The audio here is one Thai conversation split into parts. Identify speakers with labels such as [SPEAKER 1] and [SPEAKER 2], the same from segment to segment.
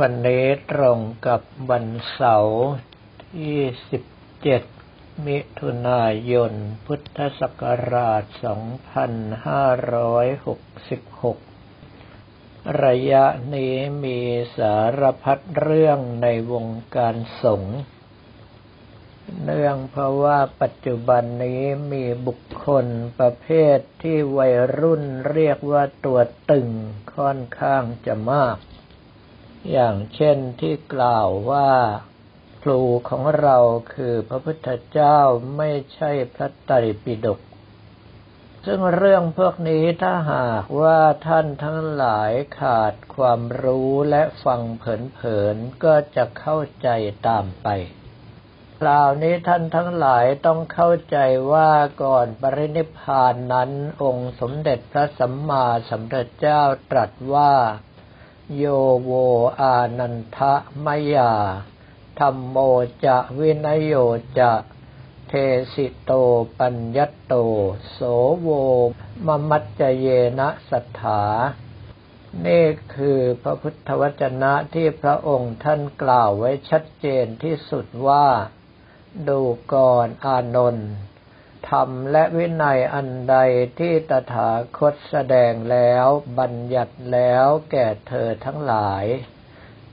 [SPEAKER 1] วันนี้ตรงกับวันเสาร์ที่ 17 มิถุนายน พุทธศักราช 2566 ระยะนี้มีสารพัดเรื่องในวงการสงฆ์เนื่องเพราะว่าปัจจุบันนี้มีบุคคลประเภทที่วัยรุ่นเรียกว่าตัวตึงค่อนข้างจะมาก อย่างเช่นที่กล่าวว่า ครูของเราคือพระพุทธเจ้าไม่ใช่พระไตรปิฎกซึ่งเรื่องพวกนี้ถ้าหากว่าท่านทั้งหลายขาดความรู้และฟังเผินๆก็จะเข้าใจตามไป คราวนี้ท่านทั้งหลายต้องเข้าใจว่าก่อนปรินิพานนั้น องค์สมเด็จพระสัมมาสัมพุทธเจ้าตรัสว่า โยโวอานันทะมยาธรรมโมจะวินโยจะเทสิโตปัญญโต โสโวมมัจเจเยนะสัทธา นี่คือพระพุทธวจนะที่พระองค์ท่านกล่าวไว้ชัดเจนที่สุดว่า ดูก่อนอานนท์ ธรรมและวินัยอันใดที่ตถาคตแสดงแล้วบัญญัติแล้วแก่เธอทั้งหลาย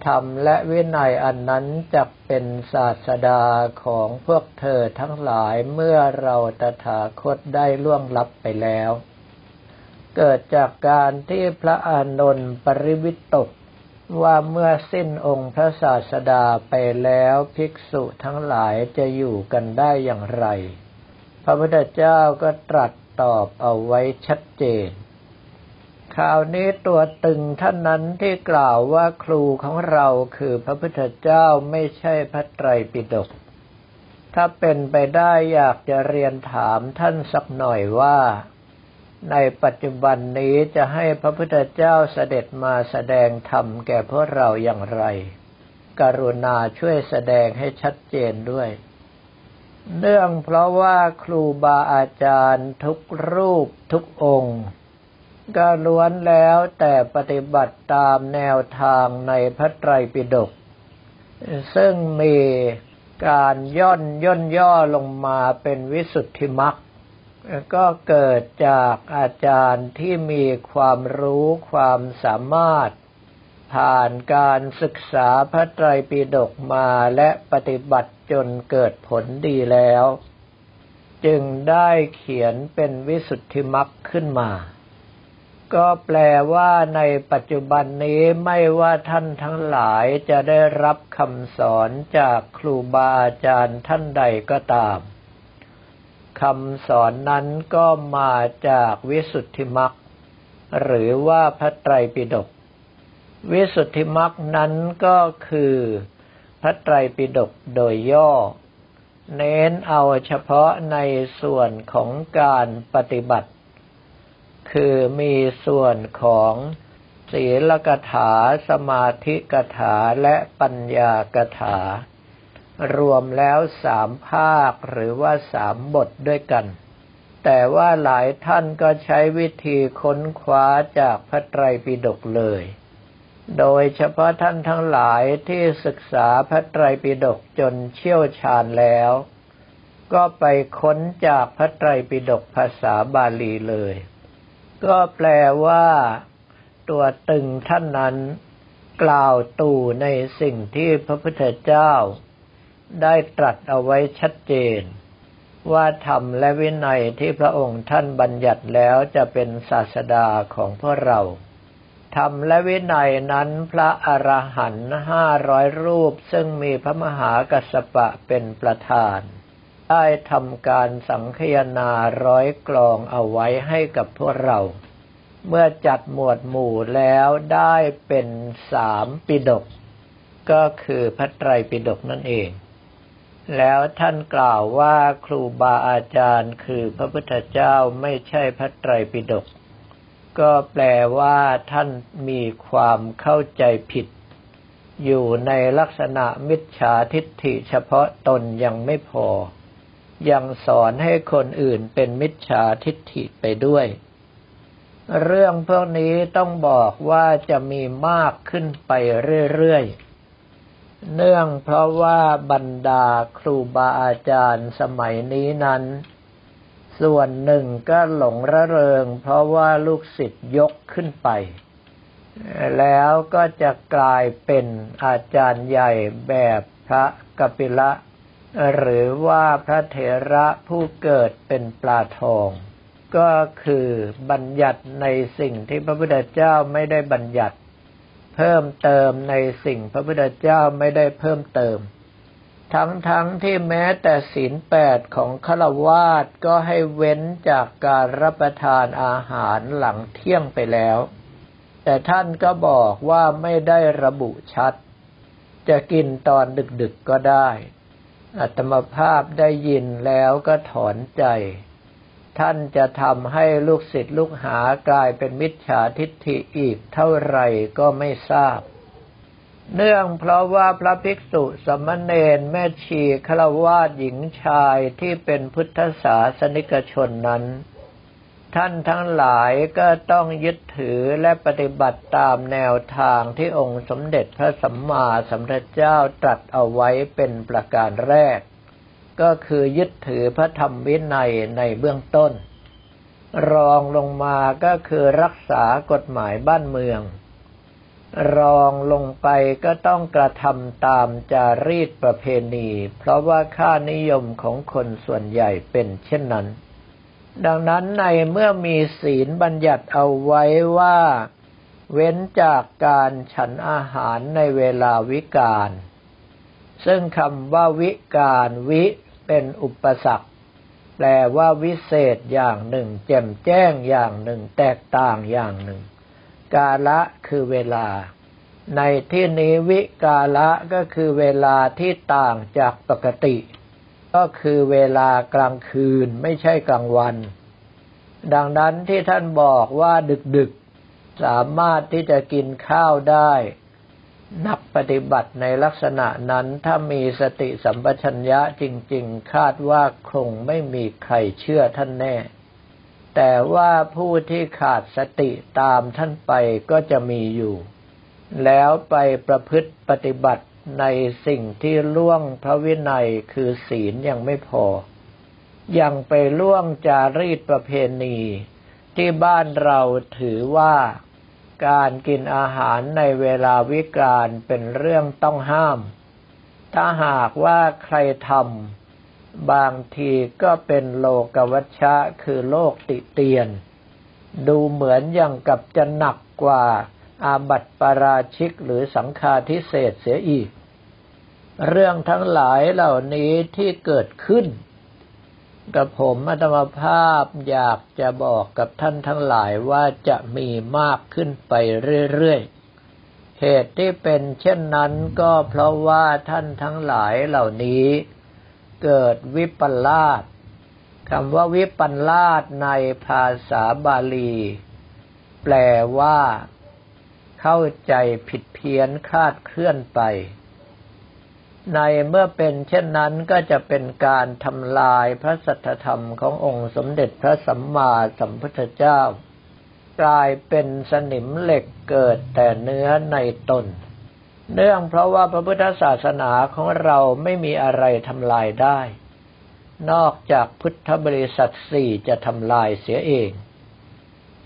[SPEAKER 1] ธรรมและวินัยอันนั้นจะเป็นศาสดาของพวกเธอทั้งหลายเมื่อเราตถาคตได้ล่วงลับไปแล้ว เกิดจากการที่พระอานนท์ปริวิตกว่าเมื่อสิ้นองค์พระศาสดาไปแล้วภิกษุทั้งหลายจะอยู่กันได้อย่างไร พระพุทธเจ้าก็ตรัสตอบเอาไว้ชัดเจนคราวนี้ตัวตึงท่านนั้นที่กล่าวว่าครูของเราคือพระพุทธเจ้าไม่ใช่พระไตรปิฎก ถ้าเป็นไปได้อยากจะเรียนถามท่านสักหน่อยว่า ในปัจจุบันนี้จะให้พระพุทธเจ้าเสด็จมาแสดงธรรมแก่พวกเราอย่างไร กรุณาช่วยแสดงให้ชัดเจนด้วย เนื่องเพราะว่าครูบาอาจารย์ทุกรูปทุกองค์ก็ล้วนแล้วแต่ปฏิบัติตามแนวทางในพระไตรปิฎกซึ่งมีการย่นย่นย่อลงมาเป็นวิสุทธิมรรคก็เกิดจากอาจารย์ที่มีความรู้ความสามารถ ผ่านการศึกษาพระไตรปิฎกมาและปฏิบัติจนเกิดผลดีแล้ว จึงได้เขียนเป็นวิสุทธิมรรคขึ้นมา ก็แปลว่าในปัจจุบันนี้ไม่ว่าท่านทั้งหลายจะได้รับคำสอนจากครูบาอาจารย์ท่านใดก็ตามคำสอนนั้นก็มาจากวิสุทธิมรรคหรือว่าพระไตรปิฎก วิสุทธิมรรคนั้นก็คือพระไตรปิฎกโดยย่อ เน้นเอาเฉพาะในส่วนของการปฏิบัติ คือมีส่วนของศีลกถา สมาธิกถาและปัญญากถา รวมแล้วสามภาคหรือว่าสามบทด้วยกัน แต่ว่าหลายท่านก็ใช้วิธีค้นคว้าจากพระไตรปิฎกเลย โดยเฉพาะท่านทั้งหลายที่ศึกษาพระไตรปิฎกจนเชี่ยวชาญแล้ว ก็ไปค้นจากพระไตรปิฎกภาษาบาลีเลย ก็แปลว่าตัวตึงท่านนั้น กล่าวตู่ในสิ่งที่พระพุทธเจ้า ได้ตรัสเอาไว้ชัดเจน ว่าธรรมและวินัยที่พระองค์ท่านบัญญัติแล้วจะเป็นศาสดาของพวกเรา ธรรมและวินัยนั้นพระอรหันต์ห้าร้อยรูปซึ่งมีพระมหากัสสปะเป็นประธาน ได้ทำการสังคยนาร้อยกลองเอาไว้ให้กับพวกเรา เมื่อจัดหมวดหมู่แล้วได้เป็นสามปิดก ก็คือพระไตรปิฎกนั่นเอง แล้วท่านกล่าวว่าครูบาอาจารย์คือพระพุทธเจ้าไม่ใช่พระไตรปิฎก ก็แปลว่าท่านมีความเข้าใจผิด อยู่ในลักษณะมิจฉาทิฏฐิเฉพาะตนยังไม่พอ ยังสอนให้คนอื่นเป็นมิจฉาทิฏฐิไปด้วย เรื่องพวกนี้ต้องบอกว่าจะมีมากขึ้นไปเรื่อยๆ เนื่องเพราะว่าบรรดาครูบาอาจารย์สมัยนี้นั้น ส่วนหนึ่งก็หลงระเริง เพราะว่าลูกศิษย์ยกขึ้นไป แล้วก็จะกลายเป็นอาจารย์ใหญ่แบบพระกปิละ หรือว่าพระเถระผู้เกิดเป็นปลาทอง ก็คือบัญญัติในสิ่งที่พระพุทธเจ้าไม่ได้บัญญัติ เพิ่มเติมในสิ่งพระพุทธเจ้าไม่ได้เพิ่มเติม ทั้งๆทที่แม้แต่ศีลแปดของฆราวาสก็ให้เว้นจากการรับประทานอาหารหลังเที่ยงไปแล้ว แต่ท่านก็บอกว่าไม่ได้ระบุชัด จะกินตอนดึกๆก็ได้ อัตมภาพได้ยินแล้วก็ถอนใจ ท่านจะทำให้ลูกศิษย์ลูกหากลายเป็นมิจฉาทิฏฐิอีกเท่าไหร่ก็ไม่ทราบ เนื่องเพราะว่าพระภิกษุสมณเณรแม่ชีฆราวาสหญิงชายที่เป็นพุทธศาสนิกชนนั้น ท่านทั้งหลายก็ต้องยึดถือและปฏิบัติตามแนวทางที่องค์สมเด็จพระสัมมาสัมพุทธเจ้าตรัสเอาไว้เป็นประการแรก ก็คือยึดถือพระธรรมวินัยในเบื้องต้น รองลงมาก็คือรักษากฎหมายบ้านเมือง รองลงไปก็ต้องกระทำตามจารีตประเพณี เพราะว่าค่านิยมของคนส่วนใหญ่เป็นเช่นนั้น ดังนั้นในเมื่อมีศีลบัญญัติเอาไว้ว่า เว้นจากการฉันอาหารในเวลาวิกาลซึ่งคำว่าวิการวิเป็นอุปสรรคแปลว่าวิเศษอย่างหนึ่ง แจ่มแจ้งอย่างหนึ่ง แตกต่างอย่างหนึ่ง กาละคือเวลา ในที่นี้วิกาละก็คือเวลาที่ต่างจากปกติ ก็คือเวลากลางคืนไม่ใช่กลางวัน ดังนั้นที่ท่านบอกว่าดึกๆ สามารถที่จะกินข้าวได้ นักปฏิบัติในลักษณะนั้นถ้ามีสติสัมปชัญญะจริง ๆ คาดว่าคงไม่มีใครเชื่อท่านแน่ แต่ว่าผู้ที่ขาดสติตามท่านไปก็จะมีอยู่ แล้วไปประพฤติปฏิบัติในสิ่งที่ล่วงพระวินัยคือศีลยังไม่พอ ยังไปล่วงจารีตประเพณี ที่บ้านเราถือว่าการกินอาหารในเวลาวิกาลเป็นเรื่องต้องห้าม ถ้าหากว่าใครทำ บางทีก็เป็นโลกวัชชะคือโลกติเตียน ดูเหมือนอย่างกับจะหนักกว่าอาบัติปาราชิกหรือสังฆาทิเศษเสียอีก เรื่องทั้งหลายเหล่านี้ที่เกิดขึ้น กับผมอัตมภาพอยากจะบอกกับท่านทั้งหลายว่าจะมีมากขึ้นไปเรื่อยๆ เหตุที่เป็นเช่นนั้นก็เพราะว่าท่านทั้งหลายเหล่านี้ เกิดวิปลาสคำว่าวิปลาสในภาษาบาลี แปลว่า เข้าใจผิดเพี้ยนคาดเคลื่อนไป ในเมื่อเป็นเช่นนั้นก็จะเป็นการทำลายพระสัทธรรมขององค์สมเด็จพระสัมมาสัมพุทธเจ้า กลายเป็นสนิมเหล็กเกิดแต่เนื้อในตน เนื่องเพราะว่าพระพุทธศาสนาของเราไม่มีอะไรทำลายได้ นอกจากพุทธบริษัทสี่จะทำลายเสียเอง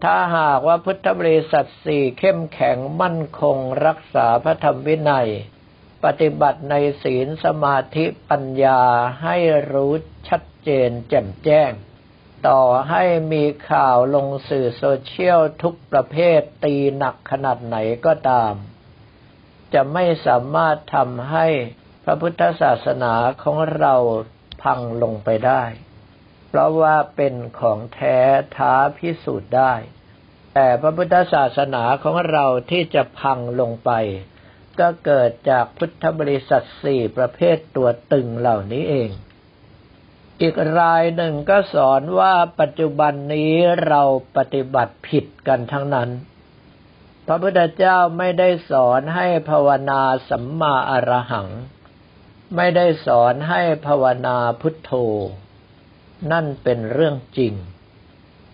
[SPEAKER 1] ถ้าหากว่าพุทธบริษัทสี่เข้มแข็งมั่นคงรักษาพระธรรมวินัย ปฏิบัติในศีลสมาธิปัญญาให้รู้ชัดเจนแจ่มแจ้ง ต่อให้มีข่าวลงสื่อโซเชียลทุกประเภทตีหนักขนาดไหนก็ตาม จะไม่สามารถทำให้พระพุทธศาสนาของเราพังลงไปได้ เพราะว่าเป็นของแท้ท้าพิสูจน์ได้ แต่พระพุทธศาสนาของเราที่จะพังลงไป ก็เกิดจากพุทธบริษัทสี่ประเภทตัวตึงเหล่านี้เอง อีกรายหนึ่งก็สอนว่าปัจจุบันนี้เราปฏิบัติผิดกันทั้งนั้น พระพุทธเจ้าไม่ได้สอนให้ภาวนาสัมมาอรหัง ไม่ได้สอนให้ภาวนาพุทโธ นั่นเป็นเรื่องจริง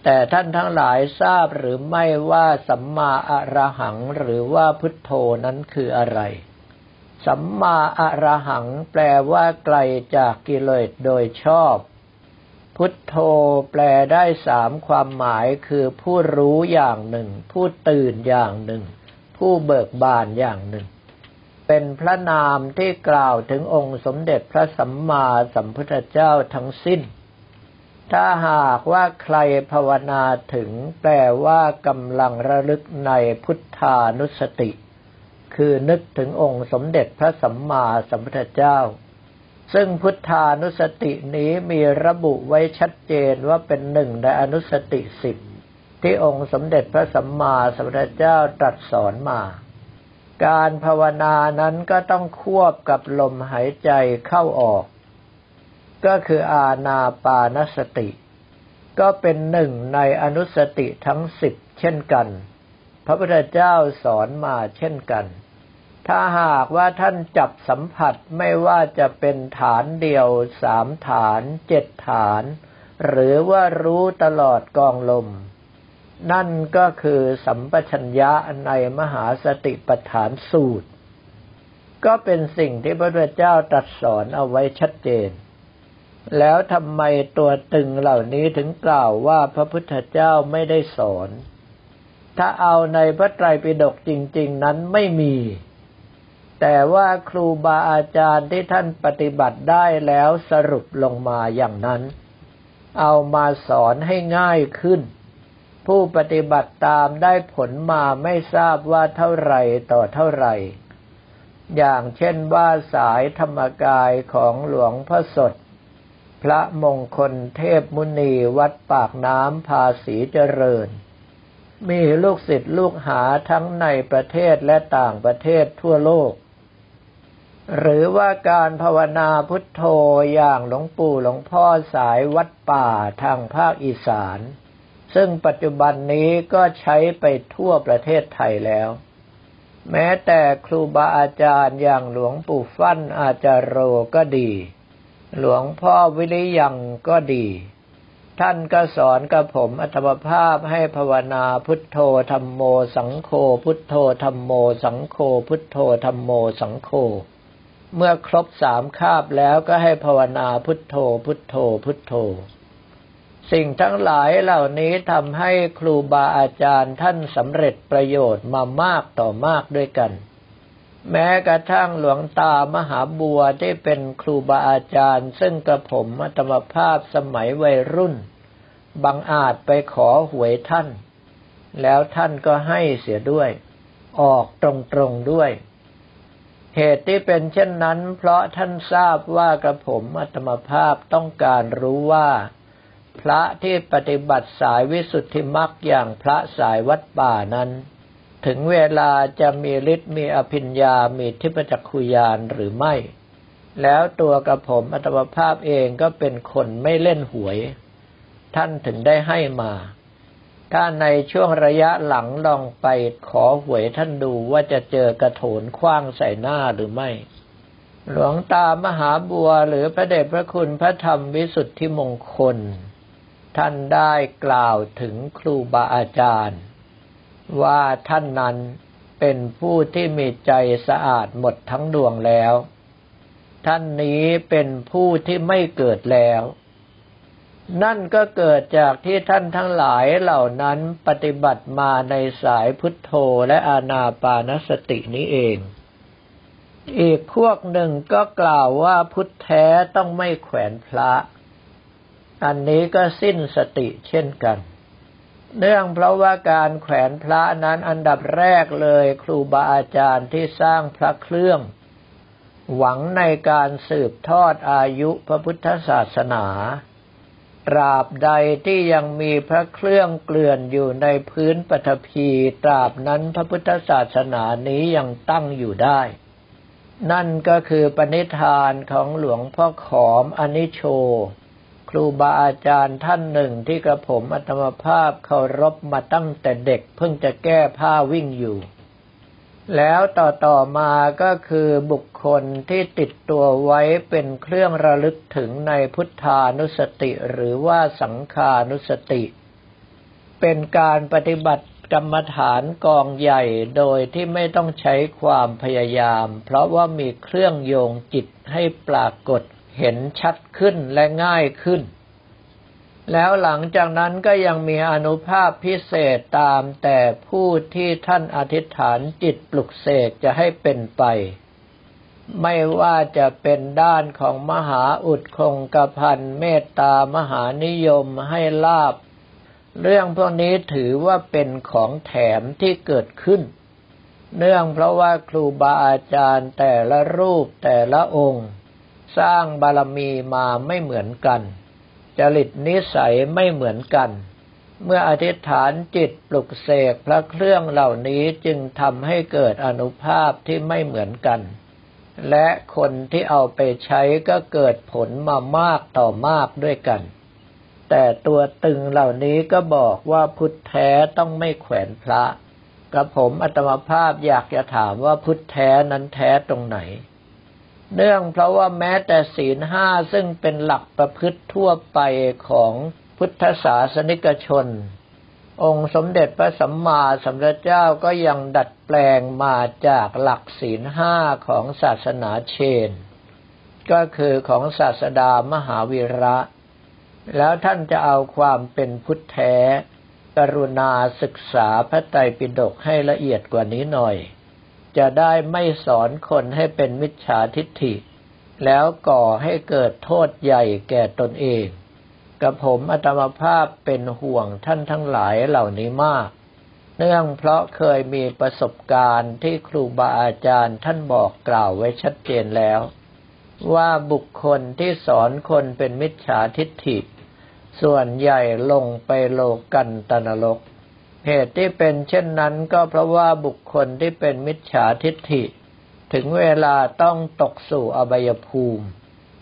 [SPEAKER 1] แต่ท่านทั้งหลายทราบหรือไม่ว่าสัมมาอรหังหรือว่าพุทโธนั้นคืออะไร สัมมาอรหังแปลว่าไกลจากกิเลสโดยชอบ พุทโธแปลได้สามความหมายคือผู้รู้อย่างหนึ่ง ผู้ตื่นอย่างหนึ่ง ผู้เบิกบานอย่างหนึ่ง เป็นพระนามที่กล่าวถึงองค์สมเด็จพระสัมมาสัมพุทธเจ้าทั้งสิ้น ถ้าหากว่าใครภาวนาถึงแปลว่ากำลังระลึกในพุทธานุสติ คือนึกถึงองค์สมเด็จพระสัมมาสัมพุทธเจ้า ซึ่งพุทธานุสตินี้มีระบุไว้ชัดเจนว่าเป็นหนึ่งในอนุสติสิบที่องค์สมเด็จพระสัมมาสัมพุทธเจ้าตรัสสอนมา การภาวนานั้นก็ต้องควบกับลมหายใจเข้าออก ก็คืออาณาปานสติ ก็เป็นหนึ่งในอนุสติทั้งสิบเช่นกัน พระพุทธเจ้าสอนมาเช่นกัน ถ้าหากว่าท่านจับสัมผัสไม่ว่าจะเป็นฐานเดียวสามฐานเจ็ดฐาน หรือว่ารู้ตลอดกองลม นั่นก็คือสัมปชัญญะในมหาสติปัฏฐานสูตร ก็เป็นสิ่งที่พระพุทธเจ้าตรัสสอนเอาไว้ชัดเจน แล้วทำไมตัวตึงเหล่านี้ถึงกล่าวว่าพระพุทธเจ้าไม่ได้สอน ถ้าเอาในพระไตรปิฎกจริง ๆ นั้นไม่มี แต่ว่าครูบาอาจารย์ที่ท่านปฏิบัติได้แล้วสรุปลงมาอย่างนั้น เอามาสอนให้ง่ายขึ้น ผู้ปฏิบัติตามได้ผลมาไม่ทราบว่าเท่าไรต่อเท่าไรอย่างเช่นว่าสายธรรมกายของหลวงพ่อสด พระมงคลเทพมุนีวัดปากน้ำภาษีเจริญ มีลูกศิษย์ลูกหาทั้งในประเทศและต่างประเทศทั่วโลก หรือว่าการภาวนาพุทโธอย่างหลวงปู่หลวงพ่อสายวัดป่าทางภาคอีสาน ซึ่งปัจจุบันนี้ก็ใช้ไปทั่วประเทศไทยแล้ว แม้แต่ครูบาอาจารย์อย่างหลวงปู่ฟั่นอาจารโรก็ดี หลวงพ่อวิริยังก็ดี ท่านก็สอนกับผมอัตมภาพให้ภาวนาพุทโธธรรมโมสังโฆพุทโธธรรมโมสังโฆพุทโธธรรมโมสังโฆ เมื่อครบสามคาบแล้วก็ให้ภาวนาพุทโธ พุทโธ พุทโธ สิ่งทั้งหลายเหล่านี้ทำให้ครูบาอาจารย์ท่านสำเร็จประโยชน์มามากต่อมากด้วยกัน แม้กระทั่งหลวงตามหาบัวที่เป็นครูบาอาจารย์ ซึ่งกระผมอัตมภาพสมัยวัยรุ่น บังอาจไปขอหวยท่าน แล้วท่านก็ให้เสียด้วย ออกตรงๆด้วย เหตุที่เป็นเช่นนั้น เพราะท่านทราบว่ากระผมอัตมภาพต้องการรู้ว่า พระที่ปฏิบัติสายวิสุทธิมรรคอย่างพระสายวัดป่านั้น ถึงเวลาจะมีฤทธิ์มีอภิญญามีทิพจักขุยานหรือไม่ แล้วตัวกระผมอัตมภาพเองก็เป็นคนไม่เล่นหวย ท่านถึงได้ให้มา ถ้าในช่วงระยะหลังลองไปขอหวยท่านดูว่าจะเจอกระโถนคว้างใส่หน้าหรือไม่ หลวงตามหาบัวหรือพระเดชพระคุณพระธรรมวิสุทธิมงคล ท่านได้กล่าวถึงครูบาอาจารย์ ว่าท่านนั้นเป็นผู้ที่มีใจสะอาดหมดทั้งดวงแล้ว ท่านนี้เป็นผู้ที่ไม่เกิดแล้ว นั่นก็เกิดจากที่ท่านทั้งหลายเหล่านั้นปฏิบัติมาในสายพุทโธและอานาปานสตินี้เอง อีกพวกหนึ่งก็กล่าวว่าพุทธแท้ต้องไม่แขวนพระ อันนี้ก็สิ้นสติเช่นกัน เนื่องเพราะว่าการแขวนพระนั้นอันดับแรกเลยครูบาอาจารย์ที่สร้างพระเครื่อง หวังในการสืบทอดอายุพระพุทธศาสนา ตราบใดที่ยังมีพระเครื่องเกลื่อนอยู่ในพื้นปฐพีตราบนั้นพระพุทธศาสนานี้ยังตั้งอยู่ได้ นั่นก็คือปณิธานของหลวงพ่อขอมอนิโช ครูบาอาจารย์ท่านหนึ่งที่กระผมอัตมภาพเคารพมาตั้งแต่เด็กเพิ่งจะแก้ผ้าวิ่งอยู่ แล้วต่อต่อมาก็คือบุคคลที่ติดตัวไว้เป็นเครื่องระลึกถึงในพุทธานุสติหรือว่าสังขานุสติ เป็นการปฏิบัติกรรมฐานกองใหญ่โดยที่ไม่ต้องใช้ความพยายาม เพราะว่ามีเครื่องโยงจิตให้ปรากฏเห็นชัดขึ้นและง่ายขึ้น แล้วหลังจากนั้นก็ยังมีอนุภาพพิเศษตามแต่ผู้ที่ท่านอธิษฐานจิตปลุกเสกจะให้เป็นไป ไม่ว่าจะเป็นด้านของมหาอุดคงกระพันเมตตามหานิยมให้ลาบ เรื่องพวกนี้ถือว่าเป็นของแถมที่เกิดขึ้น เนื่องเพราะว่าครูบาอาจารย์แต่ละรูปแต่ละองค์ สร้างบารมีมาไม่เหมือนกัน จริตนิสัยไม่เหมือนกัน เมื่ออธิษฐานจิตปลุกเสกพระเครื่องเหล่านี้จึงทำให้เกิดอนุภาพที่ไม่เหมือนกัน และคนที่เอาไปใช้ก็เกิดผลมามากต่อมากด้วยกัน แต่ตัวตึงเหล่านี้ก็บอกว่าพุทธแท้ต้องไม่แขวนพระกับผมอัตมภาพอยากจะถามว่าพุทธแท้นั้นแท้ตรงไหน เนื่องเพราะว่าแม้แต่ศีลห้าซึ่งเป็นหลักประพฤติทั่วไปของพุทธศาสนิกชน องค์สมเด็จพระสัมมาสัมพุทธเจ้าก็ยังดัดแปลงมาจากหลักศีลห้าของศาสนาเชน ก็คือของศาสดามหาวีระ แล้วท่านจะเอาความเป็นพุทธแท้ กรุณาศึกษาพระไตรปิฎกให้ละเอียดกว่านี้หน่อย จะได้ไม่สอนคนให้เป็นมิจฉาทิฏฐิ แล้วก่อให้เกิดโทษใหญ่แก่ตนเองกับผมอัตมภาพเป็นห่วงท่านทั้งหลายเหล่านี้มาก เนื่องเพราะเคยมีประสบการณ์ที่ครูบาอาจารย์ท่านบอกกล่าวไว้ชัดเจนแล้ว ว่าบุคคลที่สอนคนเป็นมิจฉาทิฏฐิ ส่วนใหญ่ลงไปโลกันตนรก เหตุที่เป็นเช่นนั้นก็เพราะว่าบุคคลที่เป็นมิจฉาทิฏฐิ ถึงเวลาต้องตกสู่อบายภูมิ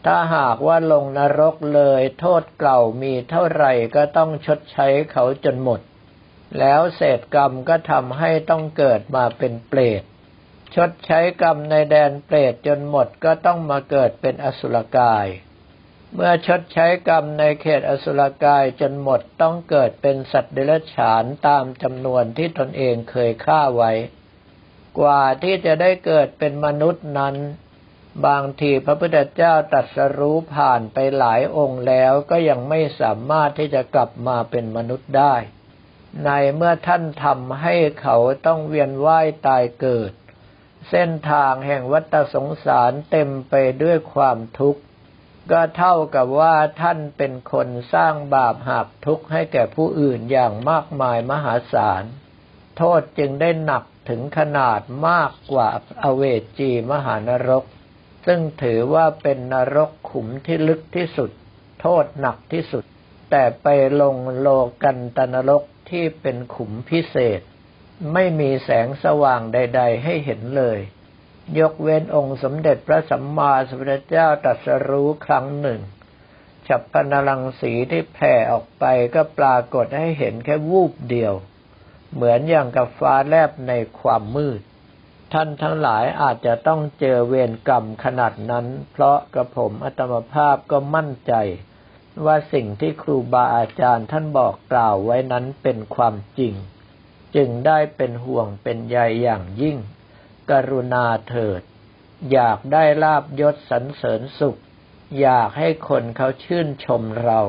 [SPEAKER 1] ถ้าหากว่าลงนรกเลยโทษเก่ามีเท่าไหร่ก็ต้องชดใช้เขาจนหมด แล้วเศษกรรมก็ทำให้ต้องเกิดมาเป็นเปรต ชดใช้กรรมในแดนเปรตจนหมดก็ต้องมาเกิดเป็นอสุรกาย เมื่อชดใช้กรรมในเขตอสุรกายจนหมดต้องเกิดเป็นสัตว์เดรัจฉานตามจำนวนที่ตนเองเคยฆ่าไว้ กว่าที่จะได้เกิดเป็นมนุษย์นั้น บางทีพระพุทธเจ้าตรัสรู้ผ่านไปหลายองค์แล้วก็ยังไม่สามารถที่จะกลับมาเป็นมนุษย์ได้ ในเมื่อท่านทำให้เขาต้องเวียนว่ายตายเกิด เส้นทางแห่งวัฏสงสารเต็มไปด้วยความทุกข์ ก็เท่ากับว่าท่านเป็นคนสร้างบาปหักทุกข์ให้แก่ผู้อื่นอย่างมากมายมหาศาล โทษจึงได้หนักถึงขนาดมากกว่าอเวจีมหานรก ซึ่งถือว่าเป็นนรกขุมที่ลึกที่สุด โทษหนักที่สุด แต่ไปลงโลกันตนรกที่เป็นขุมพิเศษ ไม่มีแสงสว่างใด ๆ ให้เห็นเลย ยกเว้นองค์สมเด็จพระสัมมาสัมพุทธเจ้าตรัสรู้ครั้งหนึ่ง ฉับพนลังสีที่แผ่ออกไปก็ปรากฏให้เห็นแค่วูบเดียว เหมือนอย่างกับฟ้าแลบในความมืด ท่านทั้งหลายอาจจะต้องเจอเวรกรรมขนาดนั้น เพราะกระผมอัตมภาพก็มั่นใจ ว่าสิ่งที่ครูบาอาจารย์ท่านบอกกล่าวไว้นั้นเป็นความจริง จึงได้เป็นห่วงเป็นใยอย่างยิ่ง กรุณาเถิด อยากได้ลาบยศสรรเสริญสุข อยากให้คนเขาชื่นชมเรา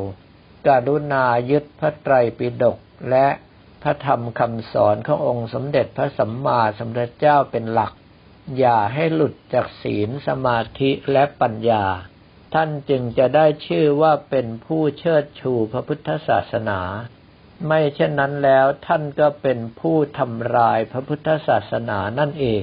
[SPEAKER 1] กรุณายึดพระไตรปิฎกและพระธรรมคำสอนขององค์สมเด็จพระสัมมาสัมพุทธเจ้าเป็นหลัก อย่าให้หลุดจากศีลสมาธิและปัญญา ท่านจึงจะได้ชื่อว่าเป็นผู้เชิดชูพระพุทธศาสนา ไม่เช่นนั้นแล้วท่านก็เป็นผู้ทำลายพระพุทธศาสนานั่นเอง